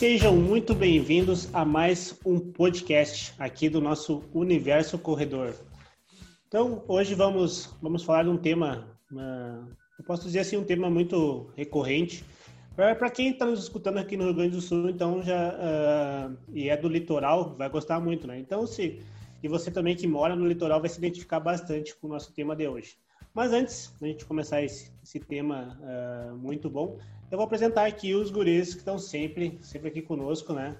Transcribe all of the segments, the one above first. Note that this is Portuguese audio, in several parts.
Sejam muito bem-vindos a mais um podcast aqui do nosso Universo Corredor. Então, hoje vamos, vamos falar de um tema, uh, eu posso dizer assim, um tema muito recorrente. Para quem está nos escutando aqui no Rio Grande do Sul, então já uh, e é do litoral, vai gostar muito, né? Então, se e você também que mora no litoral vai se identificar bastante com o nosso tema de hoje. Mas antes da gente começar esse, esse tema uh, muito bom, eu vou apresentar aqui os guris que estão sempre, sempre aqui conosco, né?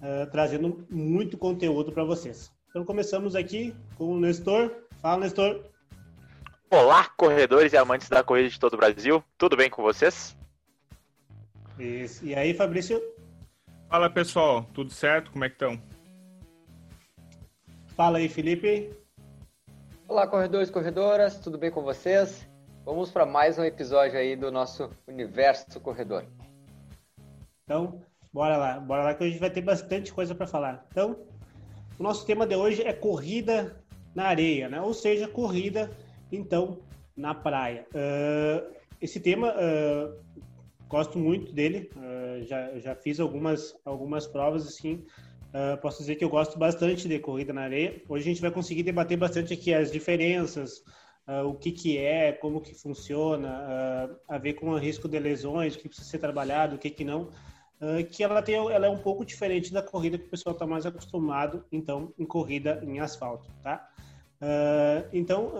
Uh, trazendo muito conteúdo para vocês. Então começamos aqui com o Nestor. Fala, Nestor. Olá, corredores e amantes da corrida de todo o Brasil. Tudo bem com vocês? Isso. E aí, Fabrício? Fala, pessoal. Tudo certo? Como é que estão? Fala aí, Felipe. Olá, corredores e corredoras, tudo bem com vocês? Vamos para mais um episódio aí do nosso Universo Corredor. Então, bora lá, bora lá que hoje vai ter bastante coisa para falar. Então, o nosso tema de hoje é corrida na areia, né? Ou seja, corrida, então, na praia. Uh, esse tema, uh, gosto muito dele, uh, já, já fiz algumas, algumas provas, assim, Uh, posso dizer que eu gosto bastante de corrida na areia. Hoje a gente vai conseguir debater bastante aqui as diferenças, uh, o que, que é, como que funciona, uh, a ver com o risco de lesões, o que precisa ser trabalhado, o que, que não. que ela, tem, ela é um pouco diferente da corrida que o pessoal está mais acostumado, então, em corrida em asfalto, tá? então,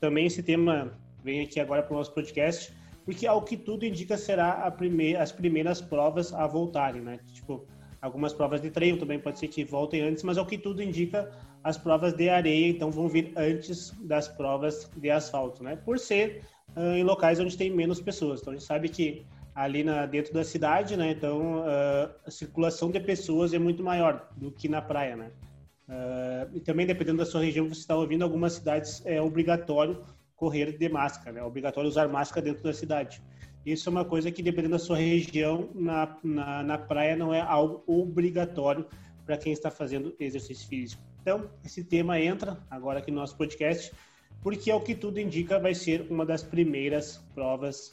também esse tema vem aqui agora para o nosso podcast, porque ao que tudo indica será primeira, as primeiras provas a voltarem, né? Tipo, algumas provas de treino também pode ser que voltem antes, mas ao que tudo indica, as provas de areia então vão vir antes das provas de asfalto, né? Por ser uh, em locais onde tem menos pessoas. Então a gente sabe que ali na, dentro da cidade, né? Então uh, a circulação de pessoas é muito maior do que na praia, né? Uh, e também dependendo da sua região, você está ouvindo, algumas cidades é obrigatório correr de máscara, né? É obrigatório usar máscara dentro da cidade. Isso é uma coisa que, dependendo da sua região, na, na, na praia não é algo obrigatório para quem está fazendo exercício físico. Então, esse tema entra agora aqui no nosso podcast, porque, ao que tudo indica, vai ser uma das primeiras provas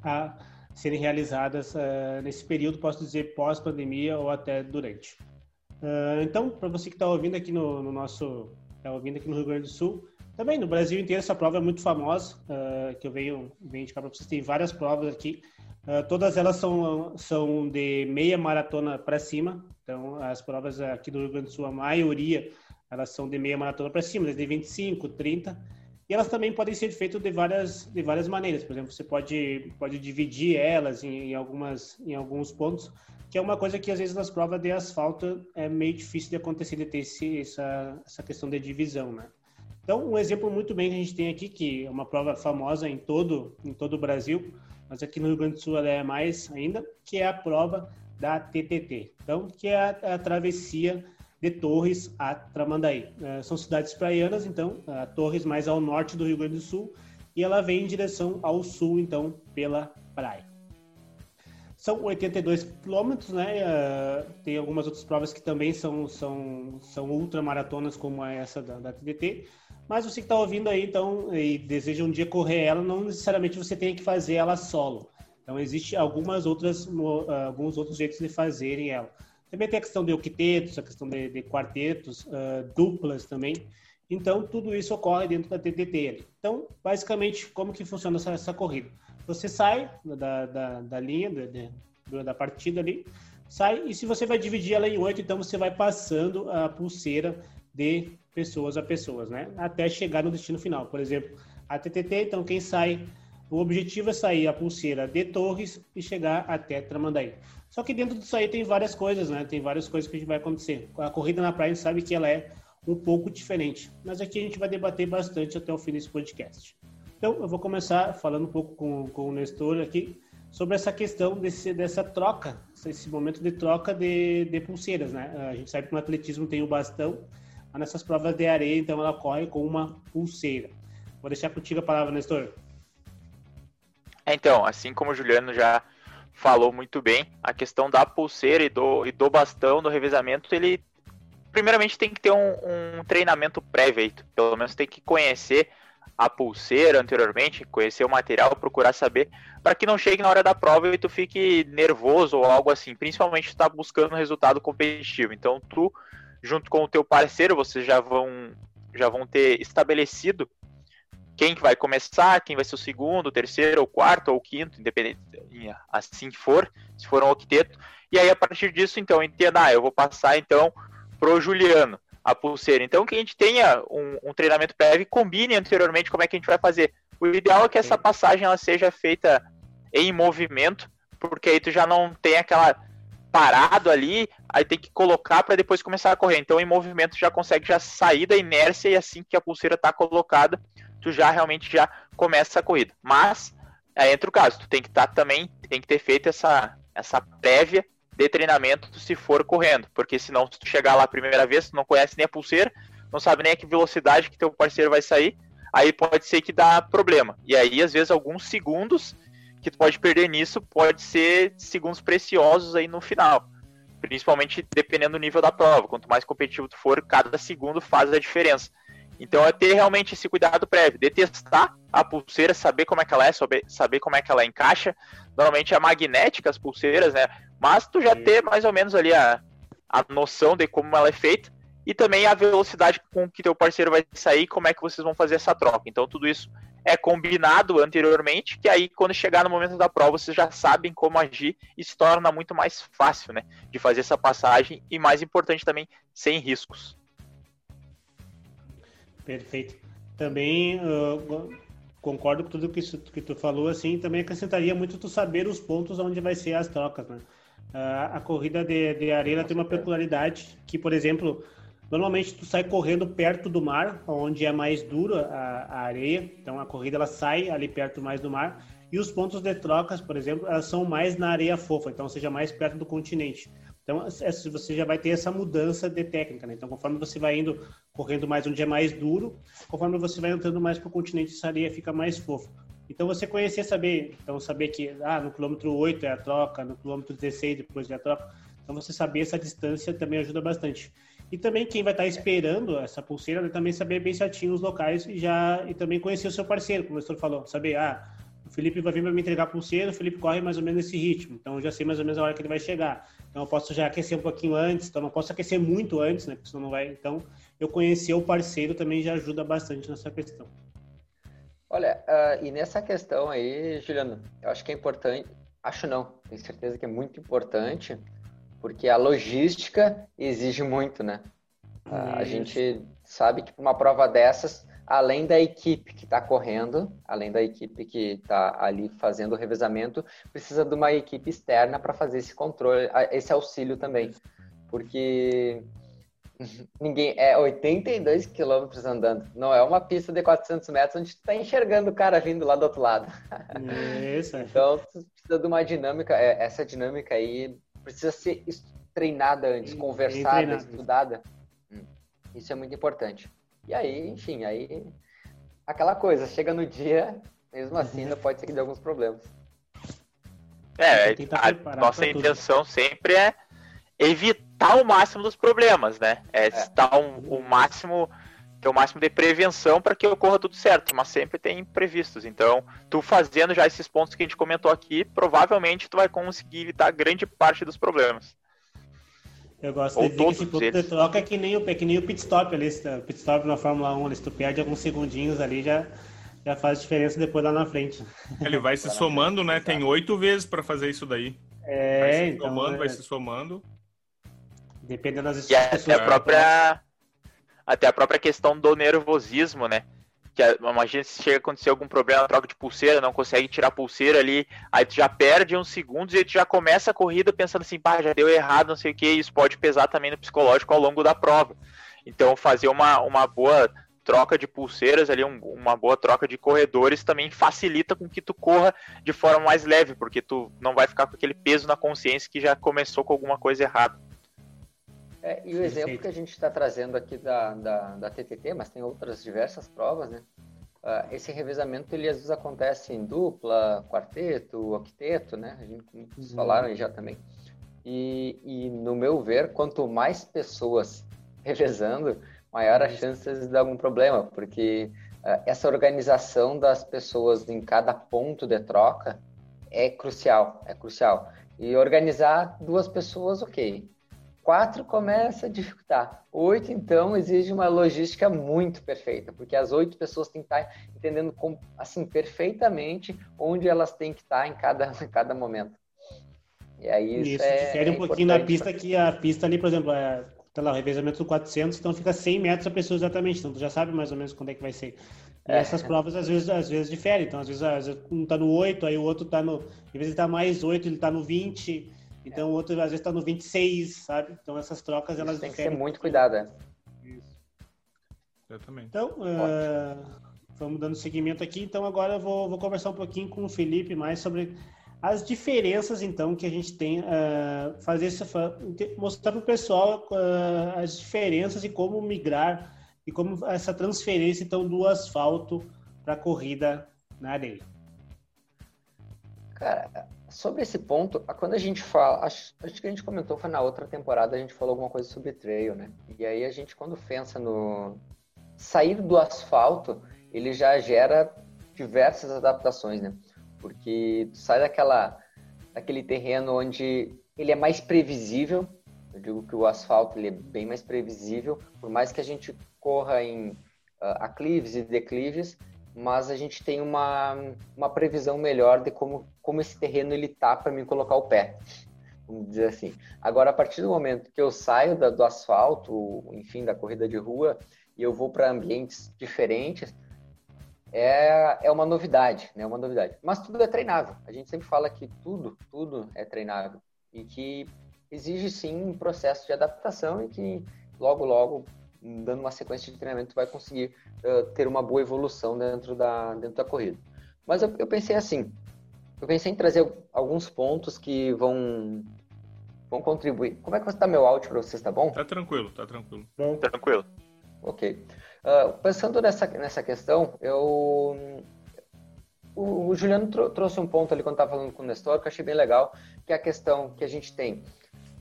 a serem realizadas uh, nesse período, posso dizer, pós-pandemia ou até durante. Uh, então, para você que está ouvindo aqui no, no nosso, está ouvindo aqui no Rio Grande do Sul, também no Brasil inteiro essa prova é muito famosa, uh, que eu venho, venho indicar para vocês. Tem várias provas aqui. Todas elas são, são de meia maratona para cima. Então, as provas aqui do Rio Grande do Sul, a maioria, elas são de meia maratona para cima, desde 25, 30. E elas também podem ser feitas de várias, de várias maneiras. Por exemplo, você pode, pode dividir elas em, em, algumas, em alguns pontos, que é uma coisa que às vezes nas provas de asfalto é meio difícil de acontecer, de ter esse, essa, essa questão de divisão, né? Então, um exemplo muito bem que a gente tem aqui, que é uma prova famosa em todo, em todo o Brasil, mas aqui no Rio Grande do Sul ela é mais ainda, que é a prova da TTT. Então, que é a, a travessia de Torres a Tramandaí. É, são cidades praianas, então, Torres mais ao norte do Rio Grande do Sul, e ela vem em direção ao sul, então, pela praia. São 82 quilômetros, né? Uh, tem algumas outras provas que também são, são, são ultramaratonas, como essa da, da TDT. Mas você que está ouvindo aí, então, e deseja um dia correr ela, não necessariamente você tem que fazer ela solo. Então, existe outras, alguns outros jeitos de fazerem ela. Também tem a questão de octetos, a questão de, de quartetos, uh, duplas também. Então, tudo isso ocorre dentro da TTT. Então, basicamente, como que funciona essa, essa corrida? Você sai da, da, da linha, de, da partida ali, sai, e se você vai dividir ela em oito, então você vai passando a pulseira de pessoas a pessoas, né? Até chegar no destino final. Por exemplo, a TTT, então quem sai, o objetivo é sair a pulseira de Torres e chegar até Tramandaí. Só que dentro disso aí tem várias coisas, né? Tem várias coisas que a gente vai acontecer. A corrida na praia a gente sabe que ela é um pouco diferente, mas aqui a gente vai debater bastante até o fim desse podcast. Então, eu vou começar falando um pouco com, com o Nestor aqui sobre essa questão desse, dessa troca, esse momento de troca de, de pulseiras, né? A gente sabe que no atletismo tem o bastão, nessas provas de areia, então ela corre com uma pulseira. Vou deixar contigo a palavra, Nestor. É, então, assim como o Juliano já falou muito bem, a questão da pulseira e do, e do bastão, do revezamento, ele primeiramente tem que ter um, um treinamento prévio, pelo menos tem que conhecer a pulseira anteriormente, conhecer o material, procurar saber, para que não chegue na hora da prova e tu fique nervoso ou algo assim. Principalmente tu tá buscando um resultado competitivo. Então tu, junto com o teu parceiro, vocês já vão já vão ter estabelecido quem que vai começar, quem vai ser o segundo, o terceiro, o quarto ou o quinto, independente assim for, se for um octeto. E aí a partir disso, então, entenda, ah, eu vou passar então pro Juliano a pulseira. Então, que a gente tenha um, um, treinamento prévio e combine anteriormente como é que a gente vai fazer. O ideal é que essa passagem ela seja feita em movimento, porque aí tu já não tem aquela parado ali, aí tem que colocar para depois começar a correr. Então, em movimento já consegue já sair da inércia e assim que a pulseira está colocada, tu já realmente já começa a corrida. Mas aí entra o caso, tu tem que estar tá, também, tem que ter feito essa essa prévia de treinamento se for correndo, porque senão se tu chegar lá a primeira vez, tu não conhece nem a pulseira, não sabe nem a que velocidade que teu parceiro vai sair, aí pode ser que dá problema. E aí, às vezes, alguns segundos que tu pode perder nisso pode ser segundos preciosos aí no final. Principalmente dependendo do nível da prova. Quanto mais competitivo tu for, cada segundo faz a diferença. Então é ter realmente esse cuidado prévio, de testar a pulseira, saber como é que ela é, saber, saber como é que ela encaixa. Normalmente é magnética as pulseiras, né? Mas tu já ter mais ou menos ali a, a noção de como ela é feita e também a velocidade com que teu parceiro vai sair, como é que vocês vão fazer essa troca. Então tudo isso é combinado anteriormente, que aí quando chegar no momento da prova vocês já sabem como agir e se torna muito mais fácil, né, de fazer essa passagem e mais importante também, sem riscos. Perfeito. Também uh, concordo com tudo que, isso, que tu falou, assim, também acrescentaria muito tu saber os pontos onde vai ser as trocas, né? Uh, a corrida de, de areia tem uma peculiaridade que, por exemplo, normalmente tu sai correndo perto do mar, onde é mais duro a, a areia, então a corrida ela sai ali perto mais do mar, e os pontos de trocas, por exemplo, elas são mais na areia fofa, então seja mais perto do continente. Então, é, você já vai ter essa mudança de técnica, né? Então, conforme você vai indo correndo mais onde é mais duro, conforme você vai entrando mais para o continente, essa areia fica mais fofa. Então, você conhecer, saber, então saber que ah, no quilômetro 8 é a troca, no quilômetro 16 depois é a troca. Então, você saber essa distância também ajuda bastante. E também quem vai estar esperando essa pulseira, né, também saber bem certinho os locais e já e também conhecer o seu parceiro, como o professor falou, saber, ah, o Felipe vai vir para me entregar a pulseira, o Felipe corre mais ou menos nesse ritmo, então eu já sei mais ou menos a hora que ele vai chegar. Então eu posso já aquecer um pouquinho antes, então não posso aquecer muito antes, né? Porque senão não vai. Então eu conhecer o parceiro também já ajuda bastante nessa questão. Olha, uh, e nessa questão aí, Juliano, eu acho que é importante, acho não, tenho certeza que é muito importante, porque a logística exige muito, né? Uh, a gente sabe que uma prova dessas, além da equipe que está correndo, além da equipe que está ali fazendo o revezamento, precisa de uma equipe externa para fazer esse controle, esse auxílio também. Porque ninguém é 82 quilômetros andando, não é uma pista de 400 metros onde tu está enxergando o cara vindo lá do outro lado. Isso. então, precisa de uma dinâmica, é, essa dinâmica aí precisa ser treinada antes, conversada, estudada. Hum, isso é muito importante. E aí, enfim, aí aquela coisa, chega no dia, mesmo assim ainda pode ser que dê alguns problemas. É, a nossa intenção tudo. sempre é evitar o máximo dos problemas, né? É, é. estar um, o máximo ter o máximo de prevenção para que ocorra tudo certo, mas sempre tem imprevistos. Então, tu fazendo já esses pontos que a gente comentou aqui, provavelmente tu vai conseguir evitar grande parte dos problemas. Eu gosto Ou de dizer que esse ponto de troca é que nem, o, é que nem o pit stop ali. O pit stop na Fórmula 1, ali, se tu perde alguns segundinhos ali, já, já faz diferença depois lá na frente. Ele vai se somando, né? Tem oito vezes para fazer isso daí. É, vai se então, somando, é... vai se somando. Dependendo das E até a própria até a própria questão do nervosismo, né? Que imagina se chega a acontecer algum problema troca de pulseira, não consegue tirar a pulseira ali, aí tu já perde uns segundos e tu já começa a corrida pensando assim, pá, já deu errado, não sei o que, isso pode pesar também no psicológico ao longo da prova. Então fazer uma, uma boa troca de pulseiras ali, um, uma boa troca de corredores também facilita com que tu corra de forma mais leve, porque tu não vai ficar com aquele peso na consciência que já começou com alguma coisa errada. É, e o exemplo que a gente está trazendo aqui da, da, da, TTT, mas tem outras diversas provas, né? Uh, esse revezamento, ele às vezes acontece em dupla, quarteto, octeto, né? A gente, muitos uhum. falaram aí já também. E, e, no meu ver, quanto mais pessoas revezando, maior a chance de dar algum problema, porque uh, essa organização das pessoas em cada ponto de troca é crucial, é crucial. E organizar duas pessoas, ok. Quatro começa a dificultar. Oito, então, exige uma logística muito perfeita, porque as oito pessoas têm que estar entendendo assim perfeitamente onde elas têm que estar em cada, em cada momento. E aí isso, isso é, difere um é pouquinho da pista que a pista ali, por exemplo, é tá lá, o revezamento do 400, então fica 100 metros a pessoa exatamente, então tu já sabe mais ou menos quando é que vai ser. É. essas provas às vezes, às vezes diferem, então às vezes, às vezes um tá no 8, aí o outro tá no, em vez de estar tá mais 8, ele tá no 20, então o outro às vezes tá no 26, sabe? Então essas trocas elas Isso tem diferem. que ter muito cuidado, é. Isso. Exatamente. Então, uh, vamos dando seguimento aqui, então agora eu vou, vou conversar um pouquinho com o Felipe mais sobre as diferenças, então, que a gente tem, uh, fazer essa, mostrar para o pessoal uh, as diferenças e como migrar e como essa transferência, então, do asfalto para a corrida na areia. Cara, sobre esse ponto, quando a gente fala, acho, acho, que a gente comentou, foi na outra temporada, a gente falou alguma coisa sobre trail, né? E aí a gente, quando pensa no sair do asfalto, ele já gera diversas adaptações, né? porque tu sai daquela, daquele terreno onde ele é mais previsível. Eu digo que o asfalto ele é bem mais previsível, por mais que a gente corra em uh, aclives e declives, mas a gente tem uma, uma previsão melhor de como, como esse terreno ele tá para mim colocar o pé, vamos dizer assim. Agora, a partir do momento que eu saio da, do asfalto, enfim, da corrida de rua, e eu vou para ambientes diferentes, é, é uma novidade, né? Uma novidade. Mas tudo é treinável. A gente sempre fala que tudo, tudo é treinável e que exige sim um processo de adaptação e que logo, logo, dando uma sequência de treinamento, vai conseguir uh, ter uma boa evolução dentro da, dentro da corrida. Mas eu, eu pensei assim, eu pensei em trazer alguns pontos que vão vão contribuir. Como é que está meu áudio para vocês? Tá bom? Tá tranquilo, tá tranquilo. Bom. Tranquilo. Ok. Uh, pensando nessa, nessa questão, eu o, Juliano tro trouxe um ponto ali quando estava falando com o Nestor que eu achei bem legal, que é a questão que a gente tem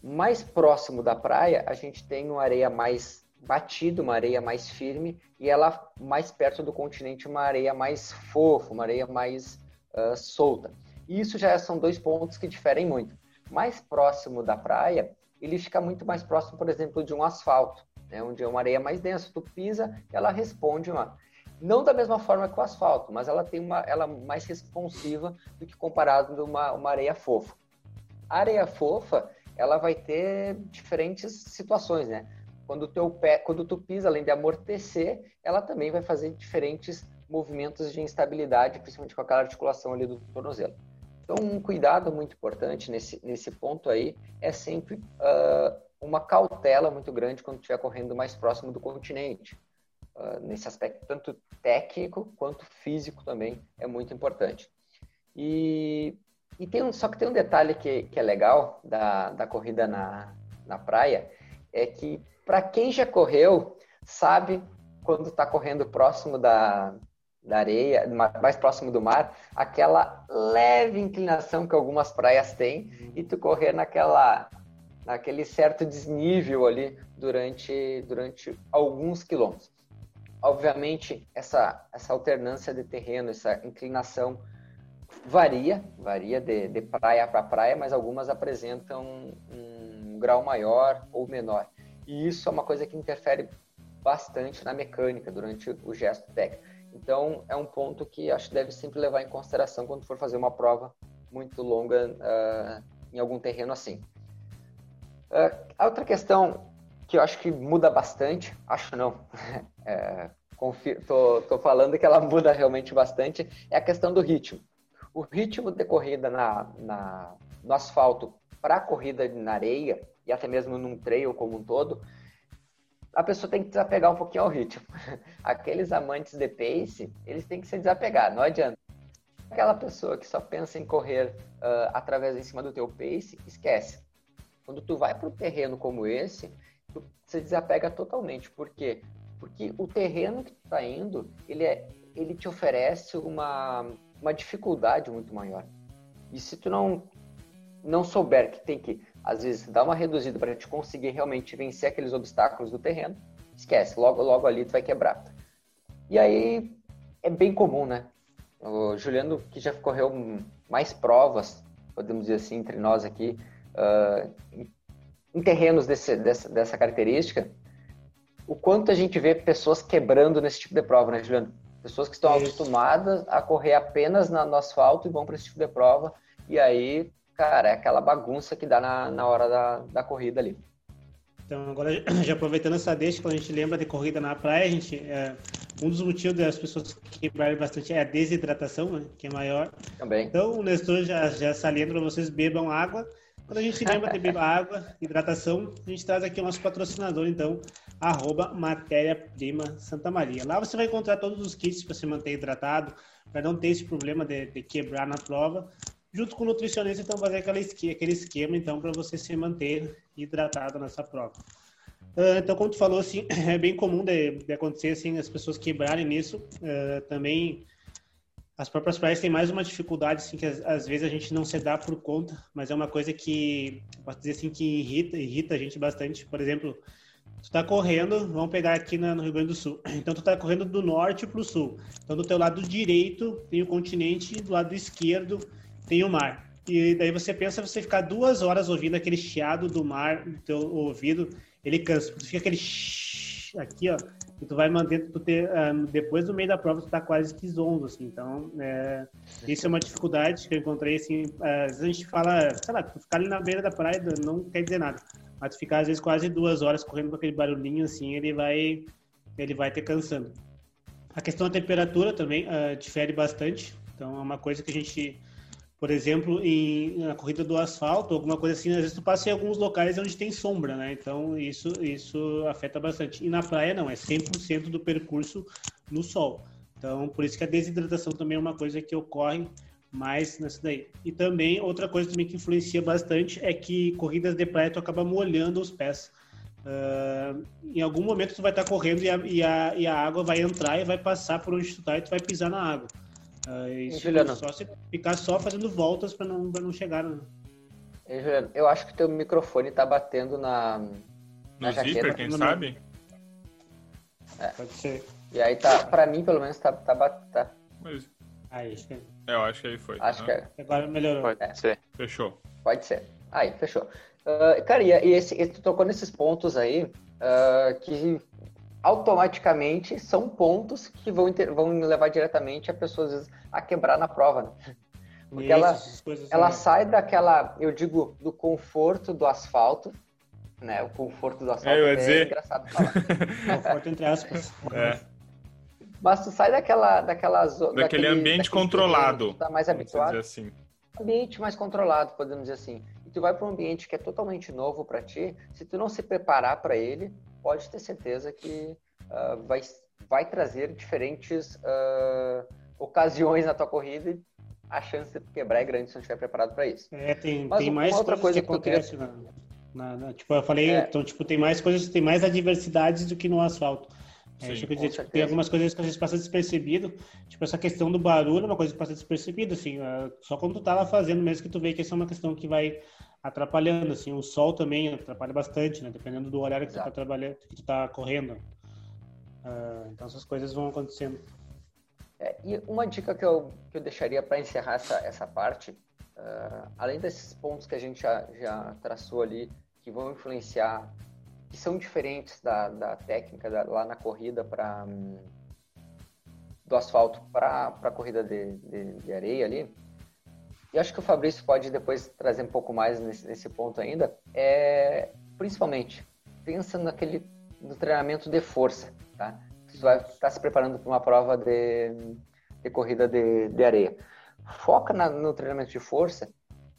mais próximo da praia, a gente tem uma areia mais batida, uma areia mais firme, e ela mais perto do continente, uma areia mais fofa, uma areia mais uh, solta. E isso já são dois pontos que diferem muito. Mais próximo da praia, ele fica muito mais próximo, por exemplo, de um asfalto né, onde é uma areia mais densa, tu pisa, ela responde uma não da mesma forma que o asfalto, mas ela tem uma ela mais responsiva do que comparado a uma, uma areia fofa. A areia fofa, ela vai ter diferentes situações, né? Quando teu pé, quando tu pisa, além de amortecer, ela também vai fazer diferentes movimentos de instabilidade, principalmente com aquela articulação ali do tornozelo. Então, um cuidado muito importante nesse, nesse ponto aí é sempre uh, uma cautela muito grande quando estiver correndo mais próximo do continente. Uh, nesse aspecto, tanto técnico quanto físico também é muito importante. E, e tem um, só que tem um detalhe que, que é legal da, da corrida na, na praia, é que para quem já correu, sabe quando está correndo próximo da, da areia, mais próximo do mar, aquela leve inclinação que algumas praias têm, e tu correr naquela naquele certo desnível ali durante, durante alguns quilômetros. Obviamente, essa, essa alternância de terreno, essa inclinação varia, varia de, de praia para praia, mas algumas apresentam um grau maior ou menor. E isso é uma coisa que interfere bastante na mecânica durante o gesto técnico. Então, é um ponto que acho que deve sempre levar em consideração quando for fazer uma prova muito longa uh, em algum terreno assim. Uh, a outra questão que eu acho que muda bastante, acho não, é, confio, tô, tô falando que ela muda realmente bastante, é a questão do ritmo. O ritmo de corrida na, na no asfalto para a corrida na areia, e até mesmo num trail como um todo, a pessoa tem que desapegar um pouquinho ao ritmo. Aqueles amantes de pace, eles têm que se desapegar, não adianta. Aquela pessoa que só pensa em correr uh, através em cima do teu pace, esquece. Quando tu vai para um terreno como esse, tu se desapega totalmente. Por quê? Porque o terreno que tu está indo, ele, é, ele te oferece uma, uma dificuldade muito maior. E se tu não, não souber que tem que, às vezes, dar uma reduzida para te conseguir realmente vencer aqueles obstáculos do terreno, esquece, logo, logo ali tu vai quebrar. E aí, é bem comum, né? O Juliano, que já correu mais provas, podemos dizer assim, entre nós aqui, uh, em terrenos desse, dessa, dessa característica, o quanto a gente vê pessoas quebrando nesse tipo de prova, né, Juliano? Pessoas que estão Isso. acostumadas a correr apenas na, no asfalto e vão para esse tipo de prova, e aí, cara, é aquela bagunça que dá na, na hora da, da corrida ali. Então, agora, já aproveitando essa deixa, quando a gente lembra de corrida na praia, a gente, é, um dos motivos das pessoas quebrarem bastante é a desidratação, né, que é maior. Também. Então, o Nestor já, já salienta para vocês bebam água. Quando a gente lembra de beber água, hidratação, a gente traz aqui o nosso patrocinador, então, arroba matéria-prima Santa Maria. Lá você vai encontrar todos os kits para se manter hidratado, para não ter esse problema de, de quebrar na prova junto com o nutricionista, então fazer aquela esquema, aquele esquema então para você se manter hidratado nessa prova. Uh, então, como tu falou, assim, é bem comum de, de acontecer assim as pessoas quebrarem nisso. Uh, também as próprias praias têm mais uma dificuldade assim que às, vezes a gente não se dá por conta, mas é uma coisa que posso dizer assim que irrita, irrita a gente bastante. Por exemplo, tu tá correndo, vamos pegar aqui no Rio Grande do Sul. Então tu tá correndo do norte para o sul. Então do teu lado direito tem o continente, do lado esquerdo tem o mar. E daí você pensa você ficar duas horas ouvindo aquele chiado do mar no teu ouvido, ele cansa. Tu fica aquele aqui, ó, e tu vai mantendo, tu ter, uh, depois do meio da prova tu tá quase que zonzo, assim. Então, é, isso é uma dificuldade que eu encontrei, assim, às vezes a gente fala, sei lá, tu ficar ali na beira da praia não quer dizer nada. Mas tu ficar, às vezes, quase duas horas correndo com aquele barulhinho, assim, ele vai, ele vai te cansando. A questão da temperatura também uh, difere bastante. Então, é uma coisa que a gente por exemplo, em, na corrida do asfalto, alguma coisa assim, às vezes tu passa em alguns locais onde tem sombra, né? Então isso, isso afeta bastante. E na praia não, é 100% do percurso no sol. Então, por isso que a desidratação também é uma coisa que ocorre mais nessa daí. E também, outra coisa também que influencia bastante é que corridas de praia tu acaba molhando os pés. Uh, em algum momento tu vai estar correndo e a, e, a, e a água vai entrar e vai passar por onde tu tá e tu vai pisar na água. Uh, isso Juliano. só se ficar só fazendo voltas para não, não chegar. Né? Juliano, eu acho que teu microfone tá batendo na. Na no jaqueta. zíper, quem no sabe? É. Pode ser. E aí tá, pra mim pelo menos tá. tá, tá. Mas... Aí. É. Eu acho que aí foi. Acho ah. que é. Agora melhorou. Pode é. ser. Fechou. Pode ser. Aí, fechou. Uh, cara, e, esse, esse, tu tocou nesses pontos aí uh, que automaticamente são pontos que vão, inter... vão levar diretamente a pessoas vezes, a quebrar na prova, né? Porque ela, ela sai daquela, eu digo, do conforto do asfalto, né? O conforto do asfalto é, eu ia dizer... é engraçado falar. conforto entre aspas. É. Mas tu sai daquela, daquela zona. Daquele, daquele ambiente controlado. Tu tá mais habituado. Assim. Ambiente mais controlado, podemos dizer assim. E tu vai para um ambiente que é totalmente novo para ti. Se tu não se preparar para ele, pode ter certeza que uh, vai, vai trazer diferentes uh, ocasiões na tua corrida e a chance de quebrar é grande se não estiver preparado para isso. É, tem, tem mais outra coisa que, que acontece queria... na, na, tipo, eu falei, é. então, tipo, tem mais coisas, tem mais adversidades do que no asfalto. É, Sim, dizer, tipo, tem algumas coisas que às vezes passa despercebido, tipo essa questão do barulho é uma coisa que passa despercebido, assim, uh, só quando tu tá lá fazendo mesmo que tu vê que isso é uma questão que vai atrapalhando, assim, o sol também atrapalha bastante, né, dependendo do horário que Exato. tu tá trabalhando, que tu tá correndo. Uh, então essas coisas vão acontecendo. É, e uma dica que eu, que eu deixaria para encerrar essa, essa parte, uh, além desses pontos que a gente já, já traçou ali, que vão influenciar, que são diferentes da, da técnica da, lá na corrida para um, do asfalto para a corrida de, de, de, areia ali, e acho que o Fabrício pode depois trazer um pouco mais nesse, nesse ponto ainda, é principalmente pensa naquele no treinamento de força, tá? Você vai estar tá se preparando para uma prova de, de corrida de, de areia. Foca na, no treinamento de força,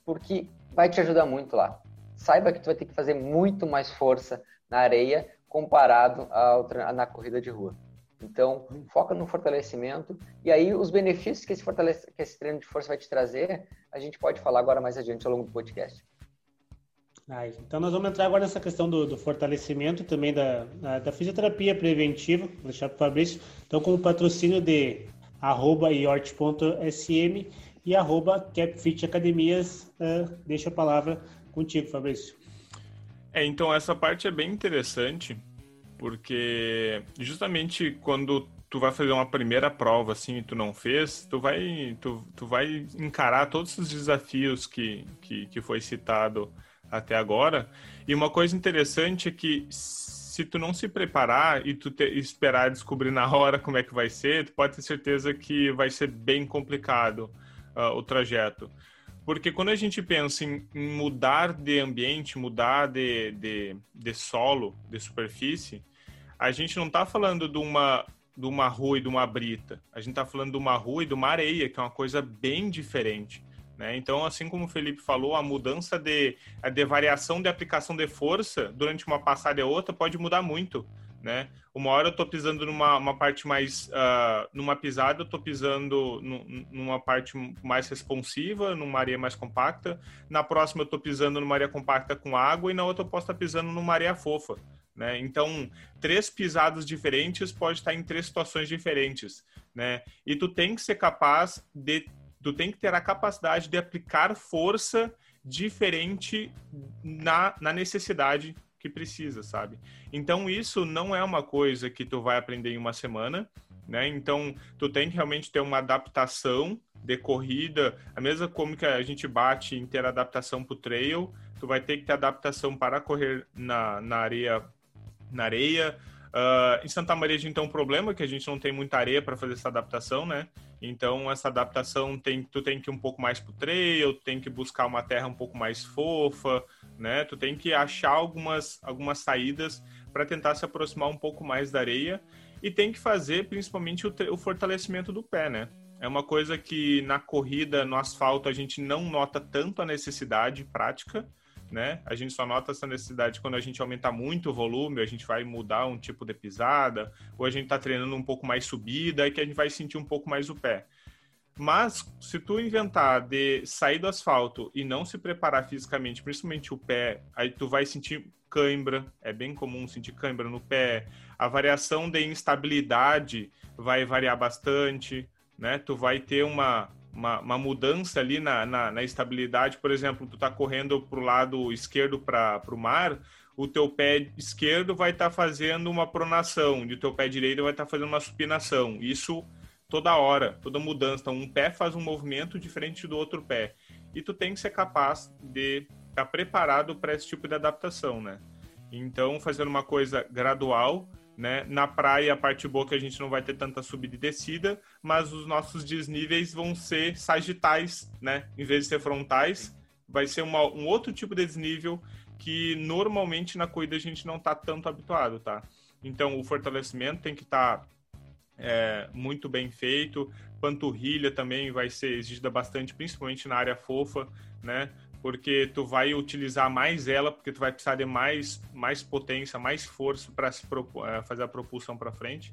porque vai te ajudar muito lá. Saiba que tu vai ter que fazer muito mais força na areia comparado ao, na corrida de rua. Então, foca no fortalecimento e aí os benefícios que esse, fortalece, que esse treino de força vai te trazer, a gente pode falar agora mais adiante ao longo do podcast. Ah, então nós vamos entrar agora nessa questão do, do fortalecimento também da, da, da, fisioterapia preventiva, vou deixar para o Fabrício. Então, com o patrocínio de arroba iort.sm e arroba capfitacademias, uh, deixa a palavra contigo, Fabrício. É, então essa parte é bem interessante, porque justamente quando tu vai fazer uma primeira prova assim e tu não fez, tu vai, tu, tu vai encarar todos os desafios que, que, que foi citado até agora. E uma coisa interessante é que se tu não se preparar e tu te, esperar descobrir na hora como é que vai ser, tu pode ter certeza que vai ser bem complicado uh, o trajeto. Porque quando a gente pensa em, mudar de ambiente, mudar de, de, de, solo, de superfície, a gente não está falando de uma, de uma rua e de uma brita. A gente está falando de uma rua e de uma areia, que é uma coisa bem diferente. Né? Então, assim como o Felipe falou, a mudança de, de variação de aplicação de força durante uma passada e outra pode mudar muito né? Uma hora eu tô pisando numa uma parte mais, uh, numa pisada eu tô pisando numa parte mais responsiva, numa areia mais compacta. Na próxima eu tô pisando numa areia compacta com água e na outra eu posso estar tá pisando numa areia fofa, né? Então, três pisadas diferentes pode estar em três situações diferentes, né? E tu tem que ser capaz de, tu tem que ter a capacidade de aplicar força diferente na, na necessidade que precisa, sabe? Então isso não é uma coisa que tu vai aprender em uma semana, né? Então tu tem que realmente ter uma adaptação de corrida, a mesma como que a gente bate em ter adaptação para o trail, tu vai ter que ter adaptação para correr na, na areia, na areia. Uh, em Santa Maria a gente tem um problema que a gente não tem muita areia para fazer essa adaptação, né? Então essa adaptação tem, tu tem que ir um pouco mais pro trail, tem que buscar uma terra um pouco mais fofa, né? Tu tem que achar algumas, algumas saídas para tentar se aproximar um pouco mais da areia e tem que fazer principalmente o, o, fortalecimento do pé, né? É uma coisa que na corrida, no asfalto, a gente não nota tanto a necessidade prática, né? A gente só nota essa necessidade quando a gente aumenta muito o volume, a gente vai mudar um tipo de pisada, ou a gente está treinando um pouco mais subida, e que a gente vai sentir um pouco mais o pé. Mas se tu inventar de sair do asfalto e não se preparar fisicamente, principalmente o pé, aí tu vai sentir cãibra, é bem comum sentir cãibra no pé. A variação de instabilidade vai variar bastante, né? Tu vai ter uma, uma, uma mudança ali na, na, na, estabilidade. Por exemplo, tu tá correndo pro lado esquerdo para o mar, o teu pé esquerdo vai estar tá fazendo uma pronação, e o teu pé direito vai estar tá fazendo uma supinação. Isso toda hora, toda mudança. Então, um pé faz um movimento diferente do outro pé. E tu tem que ser capaz de estar tá preparado para esse tipo de adaptação, né? Então, fazendo uma coisa gradual, né? Na praia, a parte boa é que a gente não vai ter tanta subida e descida, mas os nossos desníveis vão ser sagitais, né? Em vez de ser frontais, vai ser uma, um outro tipo de desnível que normalmente na corrida a gente não está tanto habituado, tá? Então, o fortalecimento tem que estar tá é, muito bem feito. Panturrilha também vai ser exigida bastante, principalmente na área fofa, né? Porque tu vai utilizar mais ela, porque tu vai precisar de mais, mais potência, mais força para é, fazer a propulsão para frente.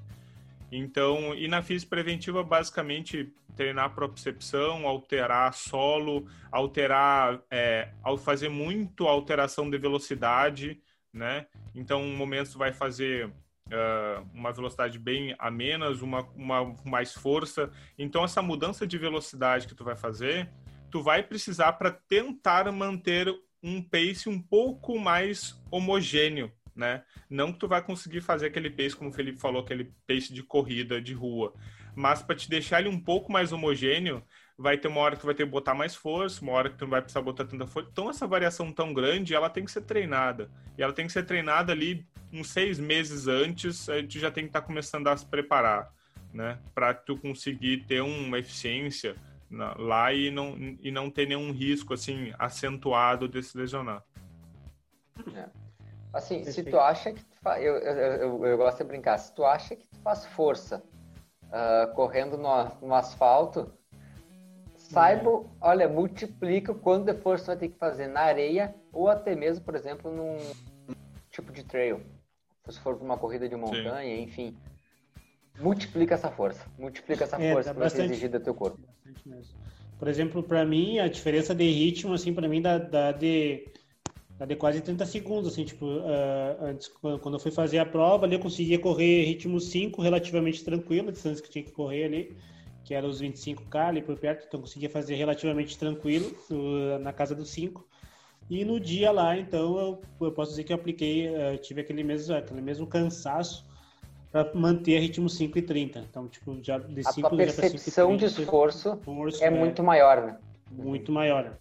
Então, e na física preventiva, basicamente, treinar propriocepção, alterar solo, alterar, é, ao fazer muito alteração de velocidade, né? Então, um momento tu vai fazer uh, uma velocidade bem a menos, uma, uma mais força. Então, essa mudança de velocidade que tu vai fazer, tu vai precisar para tentar manter um pace um pouco mais homogêneo, né? Não que tu vai conseguir fazer aquele pace, como o Felipe falou, aquele pace de corrida, de rua, mas para te deixar ele um pouco mais homogêneo, vai ter uma hora que tu vai ter que botar mais força, uma hora que tu não vai precisar botar tanta força. Então, essa variação tão grande, ela tem que ser treinada. E ela tem que ser treinada ali uns seis meses antes, a gente já tem que estar tá começando a se preparar, né? Para tu conseguir ter uma eficiência na, lá e não, e não ter nenhum risco, assim, acentuado de se lesionar. É. Assim, se tu acha que tu faz... eu, eu, eu, eu, gosto de brincar, se tu acha que tu faz força uh, correndo no, no asfalto, saiba, é. olha, multiplica o quanto de força tu vai ter que fazer na areia ou até mesmo, por exemplo, num tipo de trail se for para uma corrida de montanha, Sim. enfim. Multiplica essa força. Multiplica essa é, força que vai ser exigida do teu corpo. Por exemplo, para mim, a diferença de ritmo, assim, para mim, dá, dá, de, dá de quase 30 segundos, assim, tipo, uh, antes, quando eu fui fazer a prova, ali eu conseguia correr ritmo 5 relativamente tranquilo, a distância que tinha que correr ali, que era os 25K ali por perto, então eu conseguia fazer relativamente tranquilo, na casa dos 5. E no dia lá, então, eu, eu posso dizer que eu apliquei, eu tive aquele mesmo, aquele mesmo cansaço para manter ritmo 5 e 30. Então, tipo, já de 5 A percepção de esforço, esforço é, é, muito maior, né? Muito maior.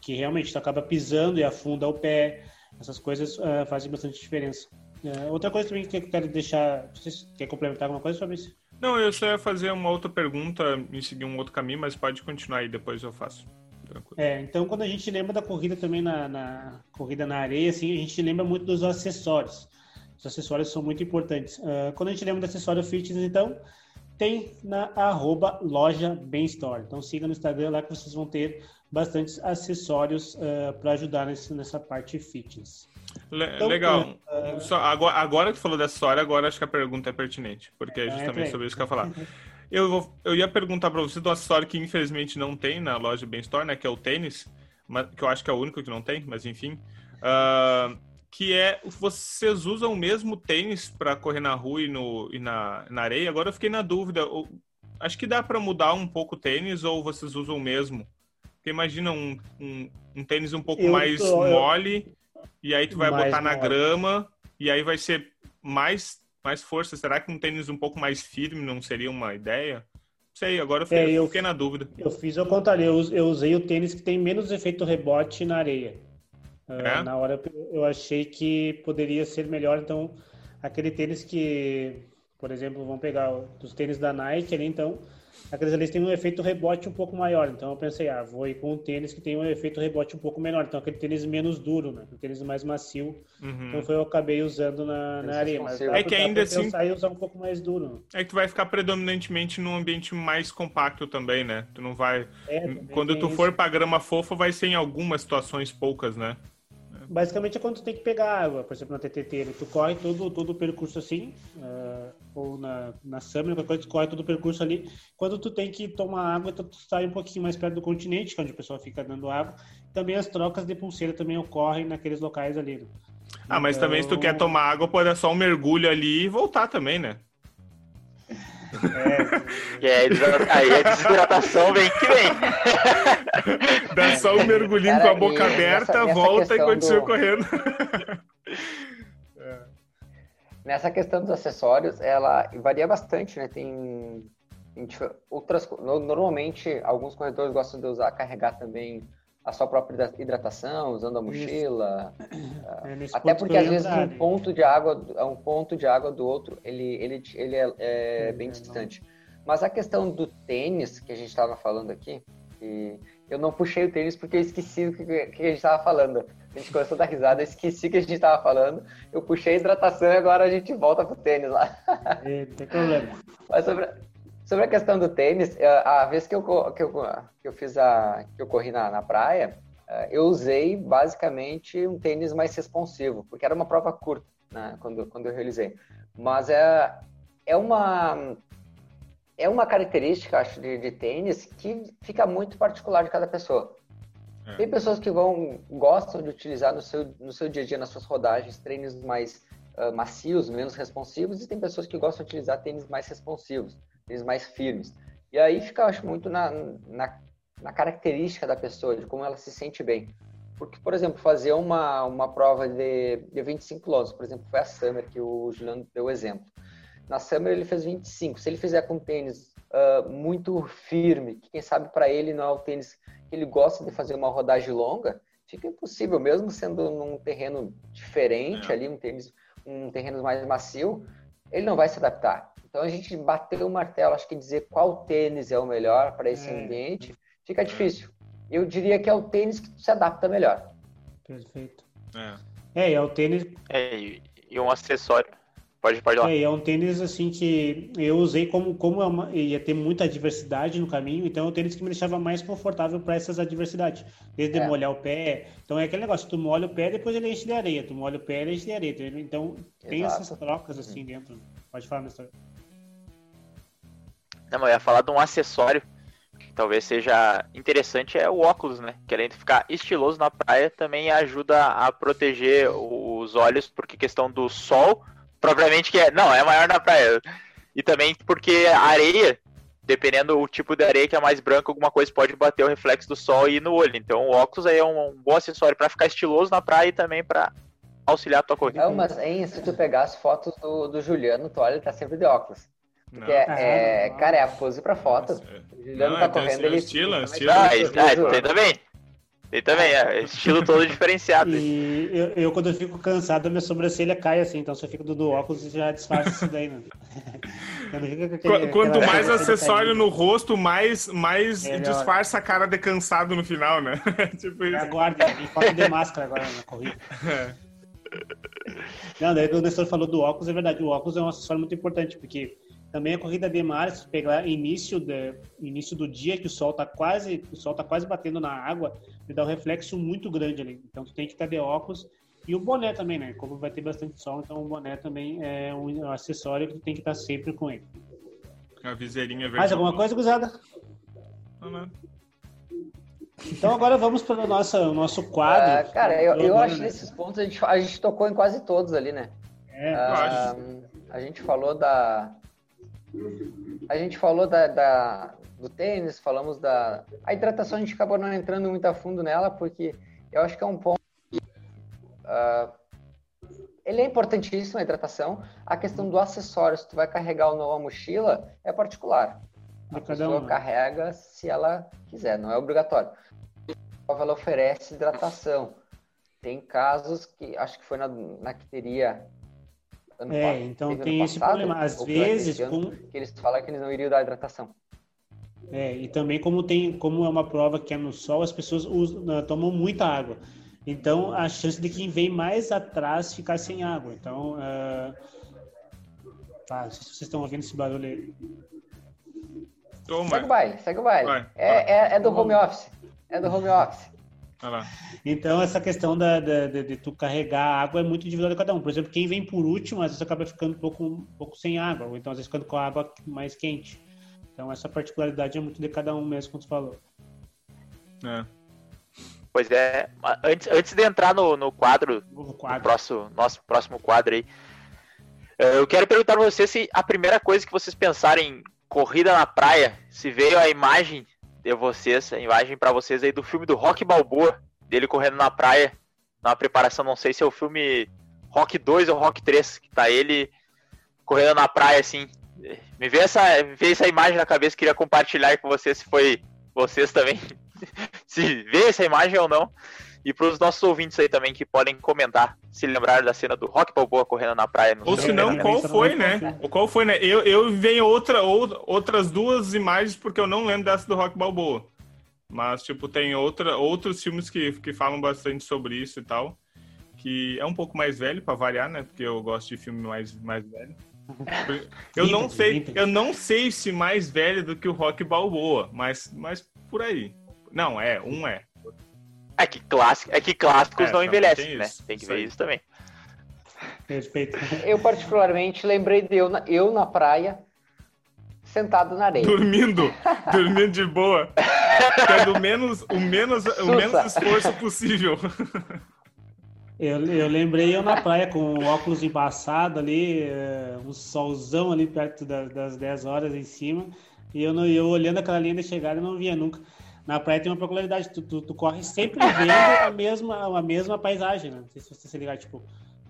Que realmente tu acaba pisando e afunda o pé. Essas coisas uh, fazem bastante diferença. Uh, outra coisa também que eu quero deixar. Você quer complementar alguma coisa sobre isso? Não, eu só ia fazer uma outra pergunta e seguir um outro caminho, mas pode continuar aí, depois eu faço. Tranquilo. É, então quando a gente lembra da corrida também na, na, corrida na areia, assim, a gente lembra muito dos acessórios. Os acessórios são muito importantes. Uh, quando a gente lembra do acessório fitness, então, tem na arroba loja Bem Store. Então siga no Instagram lá que vocês vão ter bastantes acessórios uh, para ajudar nesse, nessa parte fitness. Então, Legal. Uh, Só, agora, agora que falou dessa história, agora acho que a pergunta é pertinente, porque é justamente sobre isso que eu ia falar. Eu, vou, eu ia perguntar para você do acessório que infelizmente não tem na loja Bem Store, né, que é o tênis, mas, que eu acho que é o único que não tem, mas enfim. Uh, que é vocês usam o mesmo tênis para correr na rua e, no, e na, na areia? Agora eu fiquei na dúvida. Eu, acho que dá para mudar um pouco o tênis ou vocês usam o mesmo? Porque imagina um, um, um tênis um pouco eu mais tô, mole eu... e aí tu vai botar na grama e aí vai ser mais, mais força. Será que um tênis um pouco mais firme não seria uma ideia? Sei, agora eu fiquei, é, eu, fiquei na dúvida. Eu fiz ao contrário, eu usei o tênis que tem menos efeito rebote na areia. É? na hora eu achei que poderia ser melhor, então aquele tênis que, por exemplo, vamos pegar os tênis da Nike ali, então aqueles ali têm um efeito rebote um pouco maior. Então eu pensei, ah, vou ir com um tênis que tem um efeito rebote um pouco menor. Então aquele tênis menos duro, né? Um tênis mais macio. Uhum. Então foi eu acabei usando na, na areia. Mas é que ainda assim. Sair usar um pouco mais duro. É que tu vai ficar predominantemente num ambiente mais compacto também, né? Tu não vai. É, Quando tu for pra grama fofa, vai ser em algumas situações poucas, né? Basicamente é quando tu tem que pegar água, por exemplo, na TTT, tu corre todo, todo o percurso assim, uh, ou na, na Summer, qualquer coisa, tu corre todo o percurso ali. Quando tu tem que tomar água, tu, tu sai um pouquinho mais perto do continente, é onde o pessoal fica dando água. Também as trocas de pulseira também ocorrem naqueles locais ali. Né? Ah, mas então... também se tu quer tomar água, pode dar só um mergulho ali e voltar também, né? É, é aí a desidratação vem que vem. Dá só um mergulhinho Cara, com a boca aberta, nessa, nessa volta e continua do... correndo. É. Nessa questão dos acessórios, ela varia bastante, né? Tem outras normalmente alguns corredores gostam de usar carregar também a sua própria hidratação, usando a mochila. É, até porque às vezes um ponto de água, um ponto de água do outro, ele, ele, ele é, é bem distante. Mas a questão do tênis que a gente estava falando aqui, eu não puxei o tênis porque eu esqueci o que, que a gente estava falando. A gente começou a dar risada, eu esqueci o que a gente estava falando. Eu puxei a hidratação e agora a gente volta pro tênis lá. É, não tem problema. Mas sobre, Sobre a questão do tênis, é, a vez que eu, que eu, que eu fiz a. que eu corri na, na praia, é, eu usei basicamente um tênis mais responsivo, porque era uma prova curta, né, quando, quando eu realizei. Mas é, é uma. É uma característica, acho, de, de tênis que fica muito particular de cada pessoa. É. Tem pessoas que vão gostam de utilizar no seu, no seu dia a dia, nas suas rodagens, tênis mais uh, macios, menos responsivos, e tem pessoas que gostam de utilizar tênis mais responsivos eles mais firmes. E aí fica, acho, muito na, na, na, característica da pessoa, de como ela se sente bem. Porque, por exemplo, fazer uma, uma prova de, de 25 km, por exemplo, foi a Summer que o Juliano deu exemplo. Na Summer ele fez 25. Se ele fizer com tênis uh, muito firme, que quem sabe para ele não é o tênis que ele gosta de fazer uma rodagem longa, fica impossível, mesmo sendo num terreno diferente é. ali, um tênis, um terreno mais macio, ele não vai se adaptar. Então a gente bateu o martelo, acho que dizer qual tênis é o melhor para esse é. ambiente fica difícil. Eu diria que é o tênis que se adapta melhor. Perfeito. É, é, é o tênis. É, e um acessório. Pode, pode lá. É, é um tênis assim que eu usei como, como é uma, ia ter muita diversidade no caminho, então é um tênis que me deixava mais confortável para essas adversidades. Desde é. molhar o pé. Então é aquele negócio, tu molha o pé, depois ele enche de areia. Tu molha o pé, ele enche de areia. Então tem Exato. essas trocas assim uhum. dentro. Pode falar, Nestor. Não, eu ia falar de um acessório que talvez seja interessante, é o óculos, né? Que além de ficar estiloso na praia, também ajuda a proteger os olhos, porque questão do sol, propriamente que é. Não, é maior na praia. E também porque a areia, dependendo do tipo de areia que é mais branca, alguma coisa pode bater o reflexo do sol e ir no olho. Então o óculos aí é um, bom acessório para ficar estiloso na praia e também para auxiliar a tua corrida. Não, mas hein, se tu pegar as fotos do, do Juliano, tu olha, ele tá sempre de óculos. Porque, é, é, cara, é a pose pra foto. O Juliano Não, tá é, tem correndo, ele... estilo, estilo. Ah, ah, tem também. Tem também, é. Estilo todo diferenciado. E eu, eu, quando eu fico cansado, minha sobrancelha cai assim, então se eu fico do, do óculos, já disfarça isso daí, né? Não aquele- Qu- Quanto mais acessório no rosto, mais, mais Melhor. disfarça a cara de cansado no final, né? tipo isso. Aguarde, tem foto de máscara agora na corrida. É. Não, daí o Nestor falou do óculos, é verdade, o óculos é um acessório muito importante, porque também a corrida de mar, se pegar início, de, início do dia, que o sol tá quase, o sol tá quase batendo na água, ele dá um reflexo muito grande ali. Então tu tem que estar de óculos. E o boné também, né? Como vai ter bastante sol, então o boné também é um acessório que tu tem que estar sempre com ele. A viseirinha verde. Mais alguma coisa, Guzada? Não, não. Então agora vamos para o nosso, nosso quadro. Ah, cara, eu, eu Agora, acho que né? nesses pontos a gente, a gente tocou em quase todos ali, né? É, Ah, a gente falou da. A gente falou da, da- do tênis, falamos da. A hidratação a gente acabou não entrando muito a fundo nela, porque eu acho que é um ponto. que, ah, ele é importantíssimo a hidratação. A questão do acessório, se tu vai carregar ou não a mochila, é particular. A pessoa um, carrega se ela quiser, não é obrigatório. Ela oferece hidratação. Tem casos que acho que foi na, na que teria. Ano É, pa- então tem esse passado, problema. Às vezes, ano, com, que eles falam que eles não iriam dar hidratação. É, e também como tem, como é uma prova que é no sol, as pessoas usam, né, tomam muita água. Então a chance de quem vem mais atrás ficar sem água. Então, ah, tá, não sei se vocês estão ouvindo esse barulho aí. Toma. Segue o baile, segue o baile. Vai, é, é, é do home office. É do home office. Então essa questão da, da- de, de tu carregar a água é muito individual de cada um. Por exemplo, quem vem por último às vezes acaba ficando um pouco, um pouco sem água, ou então às vezes ficando com a água mais quente. Então essa particularidade é muito de cada um mesmo, como tu falou. É. Pois é, antes, antes de entrar no, no quadro, Novo no quadro. próximo, nosso próximo quadro aí, eh, eu quero perguntar pra vocês se a primeira coisa que vocês pensarem em corrida na praia, se veio a imagem de vocês, a imagem pra vocês aí do filme do Rock Balboa, dele correndo na praia, na preparação, não sei se é o filme Rock 2 ou Rock 3, que tá ele correndo na praia assim. Me veio essa, veio essa imagem na cabeça, queria compartilhar com vocês se foi vocês também. se vê essa imagem ou não. E para os nossos ouvintes aí também que podem comentar, se lembraram da cena do Rock Balboa correndo na praia. No Ou se não, qual foi, né? Ou qual foi, né? Eu, eu venho outra, ou- outras duas imagens, porque eu não lembro dessa do Rock Balboa. Mas, tipo, tem outra, outros filmes que, que falam bastante sobre isso e tal. Que é um pouco mais velho, pra variar, né? Porque eu gosto de filme mais, mais velho. Eu não sei, eu não sei se mais velho do que o Rock Balboa, mas, mas por aí. Não, é, um é. É que, clássico, é que clássicos É, não envelhecem, tem né? isso, Tem que ver aí. isso também. Perfeito. Eu, particularmente, lembrei de eu na, eu na praia, sentado na areia. Dormindo, dormindo de boa. Tendo menos, o, menos, o menos esforço possível. Eu, eu lembrei eu na praia com o óculos embaçado ali, eh, um solzão ali perto da- das 10 horas em cima, e eu, não, eu olhando aquela linha de chegada não via nunca. Na praia tem uma peculiaridade, tu, tu, tu corre sempre vendo a mesma, a mesma paisagem, né? Não sei se você se ligar, tipo,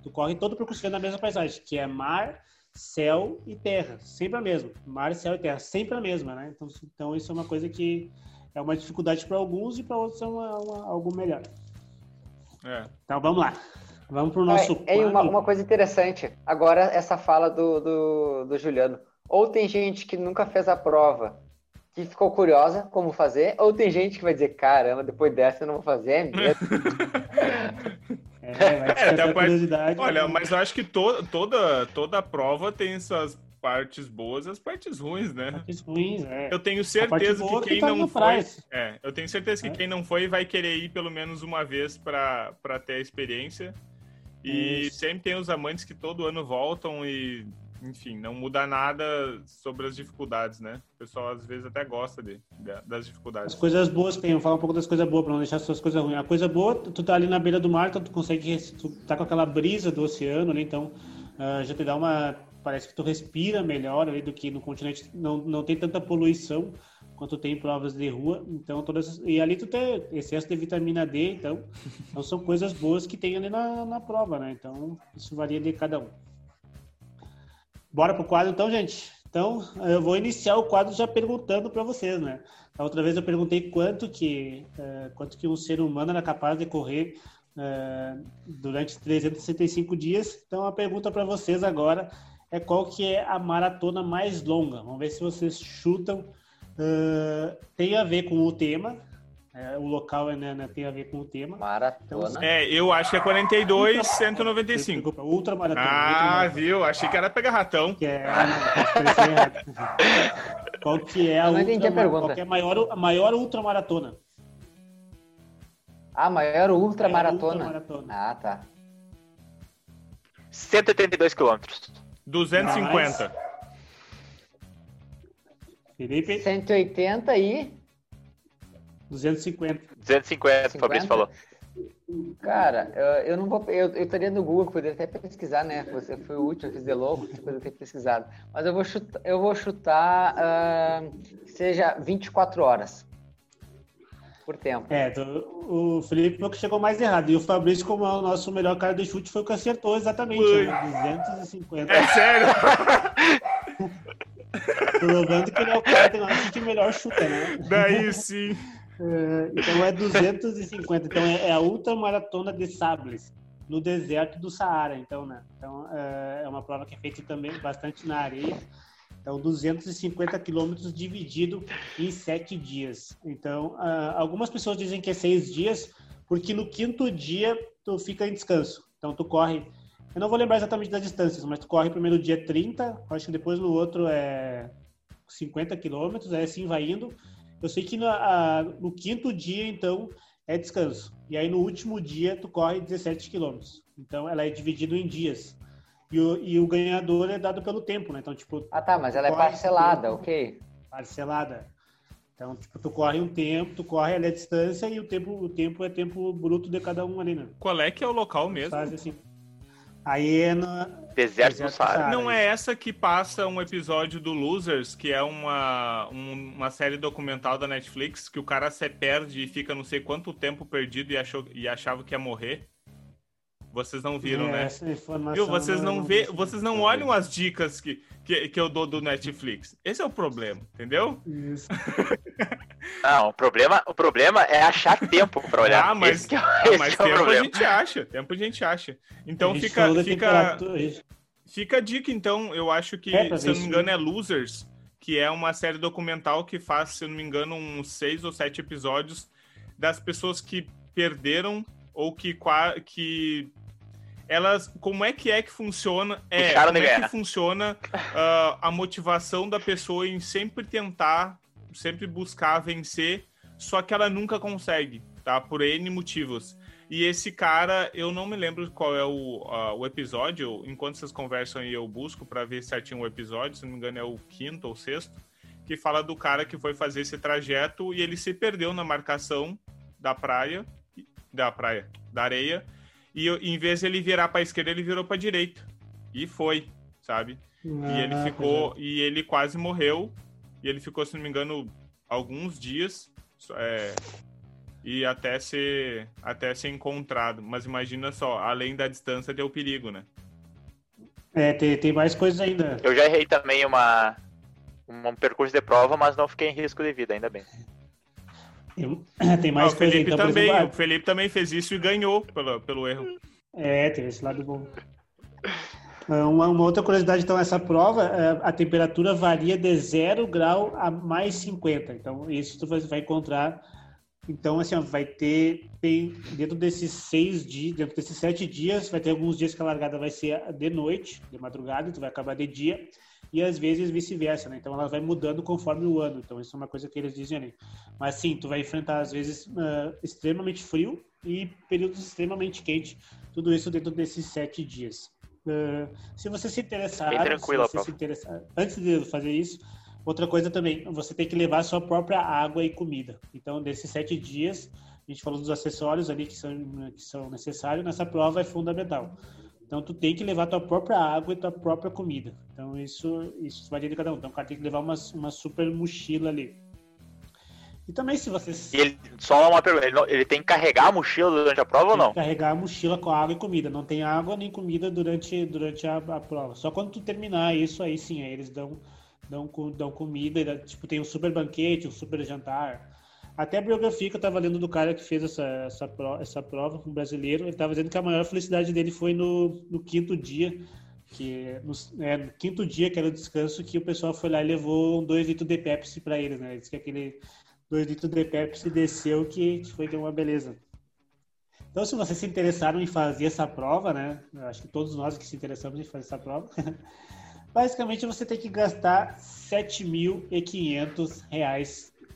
tu corre todo o percurso vendo a mesma paisagem, que é mar, céu e terra, sempre a mesma. Mar, céu e terra, sempre a mesma, né? Então, então isso é uma coisa que é uma dificuldade para alguns e para outros é uma, uma- algo melhor. É. Então vamos lá. Vamos pro nosso É, é uma, uma coisa interessante. Agora, essa fala do, do, do Juliano. Ou tem gente que nunca fez a prova, que ficou curiosa como fazer, ou tem gente que vai dizer, caramba, depois dessa eu não vou fazer, é mesmo. É, vai É, parte-. Olha, mas eu acho que to, toda, toda prova tem suas partes boas e as partes ruins, né? Partes ruins, é. Eu tenho certeza boa que que quem tá não foi. prazo. É, eu tenho certeza que É. quem não foi vai querer ir pelo menos uma vez para ter a experiência. E Isso. sempre tem os amantes que todo ano voltam e, enfim, não muda nada sobre as dificuldades, né? O pessoal às vezes até gosta de, de- das As dificuldades. coisas boas tem, vou falar um pouco das coisas boas, pra não deixar as coisas ruins. A coisa boa, tu tá ali na beira do mar, então tu consegue, tu tá com aquela brisa do oceano ali, então ah, já te dá uma, parece que tu respira melhor ali do que no continente, não, não tem tanta poluição, quanto tem provas de rua. Então, todas. E ali tu tem excesso de vitamina D, então, então são coisas boas que tem ali na, na prova, né? Então, isso varia de cada um. Bora pro quadro então, gente. Então, eu vou iniciar o quadro já perguntando para vocês, né? A outra vez eu perguntei quanto que, uh, quanto que um ser humano era capaz de correr uh, durante 365 dias. Então, a pergunta para vocês agora é qual que é a maratona mais longa. Vamos ver se vocês chutam. Uh, tem a ver com o tema. É, o local né, né, tem a ver com o tema. Maratona. Então, é, eu acho que é 42, ultra, 195. Desculpa, ultra maratona. Ah, ultra maratona. viu? Achei que era pegar ratão. Que é, qual que é a, ultra. Qual que é a maior, a maior ultramaratona? A maior ultramaratona? É ultra ah, tá. 182 quilômetros. 250. Felipe? 180 e... 250. 250, o Fabrício falou. Cara, eu não vou. Eu, eu estaria no Google, poderia até pesquisar, né? Você foi o último, eu fiz de louco, depois eu ter pesquisado. Mas eu vou chutar, eu vou chutar uh, seja 24 horas por tempo. É, o Felipe foi o que chegou mais errado. E o Fabrício, como é o nosso melhor cara de chute, foi o que acertou exatamente. Né? 250. É sério? Provando que ele é o cara que melhor chuta, né? Daí sim. É, então é 250. Então é, é a ultramaratona de Sables, no deserto do Saara. Então, né? Então é, é uma prova que é feita também bastante na areia. Então, 250 quilômetros dividido em sete dias. Então, algumas pessoas dizem que é seis dias, porque no quinto dia tu fica em descanso. Então, tu corre. Eu não vou lembrar exatamente das distâncias, mas tu corre primeiro dia 30, acho que depois no outro é 50 quilômetros, aí assim vai indo. Eu sei que no, a, no quinto dia, então, é descanso. E aí no último dia tu corre 17 quilômetros. Então ela é dividida em dias. E o, e o ganhador é dado pelo tempo, né? Então, tipo. Ah, tá, mas ela é parcelada, ok. Parcelada. Então, tipo, tu corre um tempo, tu corre ali a distância e o tempo, o tempo é tempo bruto de cada um ali, né? Qual é que é o local mesmo? Faz assim. Aí é no Deserto, do Saara. Não é essa que passa um episódio do Losers, que é uma, um, uma série documental da Netflix, que o cara se perde e fica não sei quanto tempo perdido e, achou, e achava que ia morrer? Vocês não viram, é, né? Essa informação Viu? Vocês não, vê, vocês não olham as dicas que, que, que eu dou do Netflix. Esse é o problema, entendeu? Isso. Não, o problema, o problema é achar tempo para olhar. Ah, mas, esse é, ah, mas é tempo o a gente acha. Tempo a gente acha. Então a fica, fica, gente... fica a dica, então. Eu acho que, É, se eu não me engano, é Losers, que é uma série documental que faz, se eu não me engano, uns seis ou sete episódios das pessoas que perderam ou que, qua- que elas como é que é que funciona? É Deixaram como é que funciona ah, a motivação da pessoa em sempre tentar sempre buscar vencer só que ela nunca consegue tá? Por n motivos. E esse cara eu não me lembro qual é o, ah, o episódio. Enquanto vocês conversam aí eu busco para ver certinho o episódio. Se não me engano é o quinto ou sexto que fala do cara que foi fazer esse trajeto e ele se perdeu na marcação da praia da praia da areia e em vez de ele virar para a esquerda, ele virou para a direita. E foi, sabe? e ele Ah, ficou e ele quase morreu. E ele ficou, se não me engano, alguns dias é, e até ser até ser encontrado. Mas imagina só, além da distância deu perigo, né? É, tem, tem mais coisas ainda. Eu já errei também uma, um percurso de prova, mas não fiquei em risco de vida, ainda bem. Tem, tem Ah, mais o Felipe então, também, exemplo, o Felipe também fez isso e ganhou pelo, pelo erro. ah, É, tem esse lado bom. Ah, Uma, uma outra curiosidade, então, essa prova, eh, a temperatura varia de 0 grau a mais 50. Então, isso tu vai, vai encontrar. Então, assim, ó, vai ter, tem, dentro desses seis dias, dentro desses sete dias, vai ter alguns dias que a largada vai ser de noite, de madrugada, tu vai acabar de dia, e às vezes vice-versa, né? Então, ela vai mudando conforme o ano. Então, isso é uma coisa que eles dizem ali. Mas, sim, tu vai enfrentar, às vezes, ah, extremamente frio e períodos extremamente quentes. Tudo isso dentro desses sete dias. Uh, se você se interessar, se se interessar, antes de fazer isso, outra coisa também, você tem que levar sua própria água e comida. Então, desses sete dias, a gente falou dos acessórios ali que são, que são necessários, nessa prova é fundamental. Então, tu tem que levar tua própria água e tua própria comida. Então, isso, isso varia de cada um. Então, o cara tem que levar uma, uma super mochila ali. E também se vocês. E ele, só uma pergunta, ele, ele, tem que carregar a mochila durante a prova ou não? Carregar a mochila com água e comida. Não tem água nem comida durante, durante a, a prova. Só quando tu terminar isso, aí sim, aí eles dão, dão, dão comida. Tipo, tem um super banquete, um super jantar. Até a biografia que eu tava lendo do cara que fez essa, essa, prova, essa prova, um brasileiro, ele tava dizendo que a maior felicidade dele foi no, no quinto dia, que no, é, no quinto dia, que era o descanso, que o pessoal foi lá e levou dois litros de Pepsi para ele, né? Ele disse que aquele dois litros de Pepsi desceu, que foi uma beleza. Então, se vocês se interessaram em fazer essa prova, né? Eu acho que todos nós que se interessamos em fazer essa prova, basicamente você tem que gastar R$ 7.500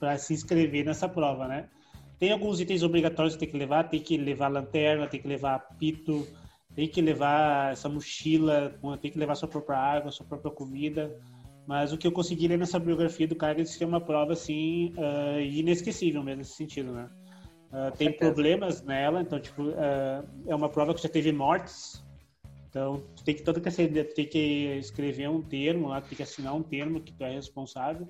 para se inscrever nessa prova, né? Tem alguns itens obrigatórios que tem que levar, tem que levar lanterna, tem que levar apito, tem que levar essa mochila, tem que levar sua própria água, sua própria comida. Mas o que eu consegui ler nessa biografia do cara é que é uma prova assim uh, inesquecível mesmo nesse sentido, né? Uh, tem problemas nela, então tipo uh, é uma prova que já teve mortes. Então tem que todo que tem que escrever um termo lá, tem que assinar um termo que tu é responsável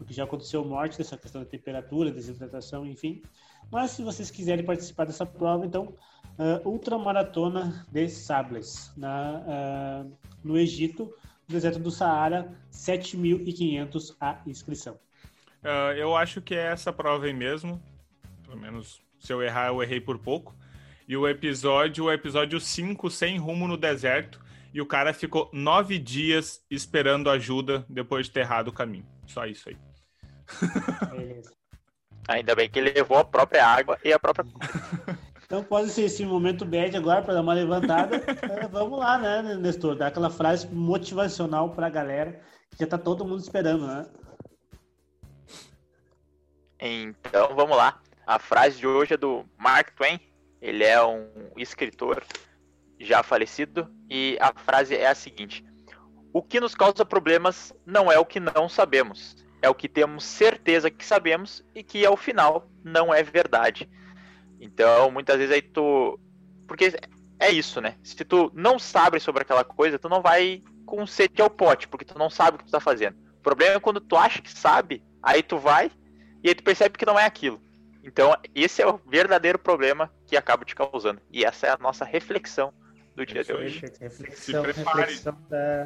porque já aconteceu morte dessa questão da temperatura, desidratação, enfim. Mas se vocês quiserem participar dessa prova, então, uh, Ultramaratona de Sables, na, uh, no Egito, no deserto do Saara, 7.500 a inscrição. Uh, eu acho que é essa prova aí mesmo, pelo menos se eu errar, eu errei por pouco. E o episódio, o episódio 5, sem rumo no deserto, e o cara ficou nove dias esperando ajuda depois de ter errado o caminho. Só isso aí. Beleza. Ainda bem que ele levou a própria água e a própria. Então pode ser esse momento bad agora para dar uma levantada. É, vamos lá, né, Nestor? Dar aquela frase motivacional para a galera que já tá todo mundo esperando, né? Então vamos lá. A frase de hoje é do Mark Twain. Ele é um escritor já falecido e a frase é a seguinte: O que nos causa problemas não é o que não sabemos, é o que temos certeza que sabemos e que ao final não é verdade. Então, muitas vezes aí tu. Porque é isso, né? Se tu não sabe sobre aquela coisa, tu não vai com sede ao pote, porque tu não sabe o que tu tá fazendo. O problema é quando tu acha que sabe, aí tu vai e aí tu percebe que não é aquilo. Então, esse é o verdadeiro problema que acaba te causando. E essa é a nossa reflexão do dia de hoje. Reflexão, se prepare, reflexão da,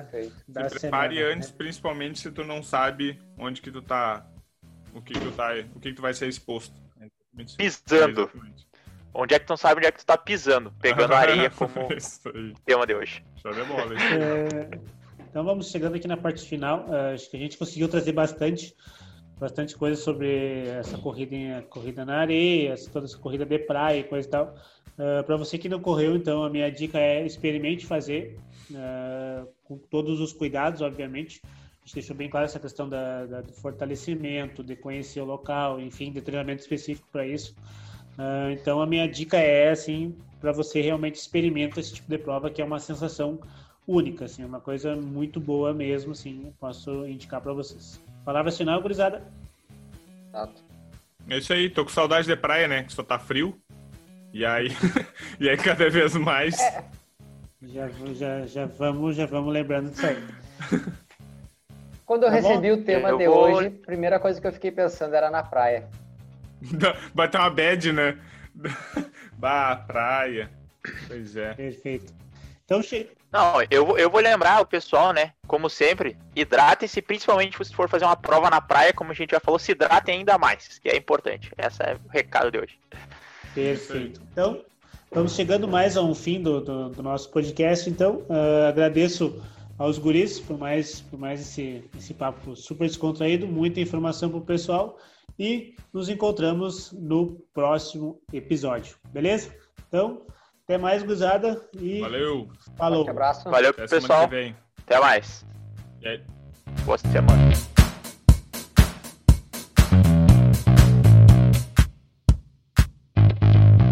da se prepare semana, antes, né? principalmente se tu não sabe onde que tu tá, o que que tu tá, o que que tu vai ser exposto. Pisando. Onde é que tu não sabe onde é que tu tá pisando, pegando areia como tema de hoje. Show de bola. É, então vamos chegando aqui na parte final. Uh, acho que a gente conseguiu trazer bastante bastante coisa sobre essa corrida, corrida na areia, toda essa corrida de praia e coisa e tal. Uh, ah, Para você que não correu, então, a minha dica é experimente fazer, uh, com todos os cuidados, obviamente. A gente deixou bem claro essa questão da, da, do fortalecimento, de conhecer o local, enfim, de treinamento específico para isso. Uh, então, a minha dica é, assim, para você realmente experimentar esse tipo de prova, que é uma sensação única, assim, uma coisa muito boa mesmo, assim, posso indicar para vocês. Palavra final, gurizada. Exato. É isso aí, tô com saudade de praia, né? Que só tá frio. E aí, e aí cada vez mais. É. Já, já, já, vamos, já vamos lembrando disso aí. Quando eu tá recebi bom? o tema eu de vou... hoje, a primeira coisa que eu fiquei pensando era na praia. Bater uma bad, né? bah, praia. Pois é. Perfeito. Então, che... Não, eu, eu vou lembrar o pessoal, né? Como sempre, hidratem-se, principalmente se for fazer uma prova na praia, como a gente já falou, se hidratem ainda mais, que é importante. Esse é o recado de hoje. Perfeito. Então, vamos chegando mais a um fim do, do, do nosso podcast. Então, uh, agradeço aos guris por mais, por mais esse, esse papo super descontraído, muita informação para o pessoal e nos encontramos no próximo episódio, beleza? Então, até mais, guzada e valeu. Falou. Um abraço. Valeu, Até pessoal. Até mais. Boa semana.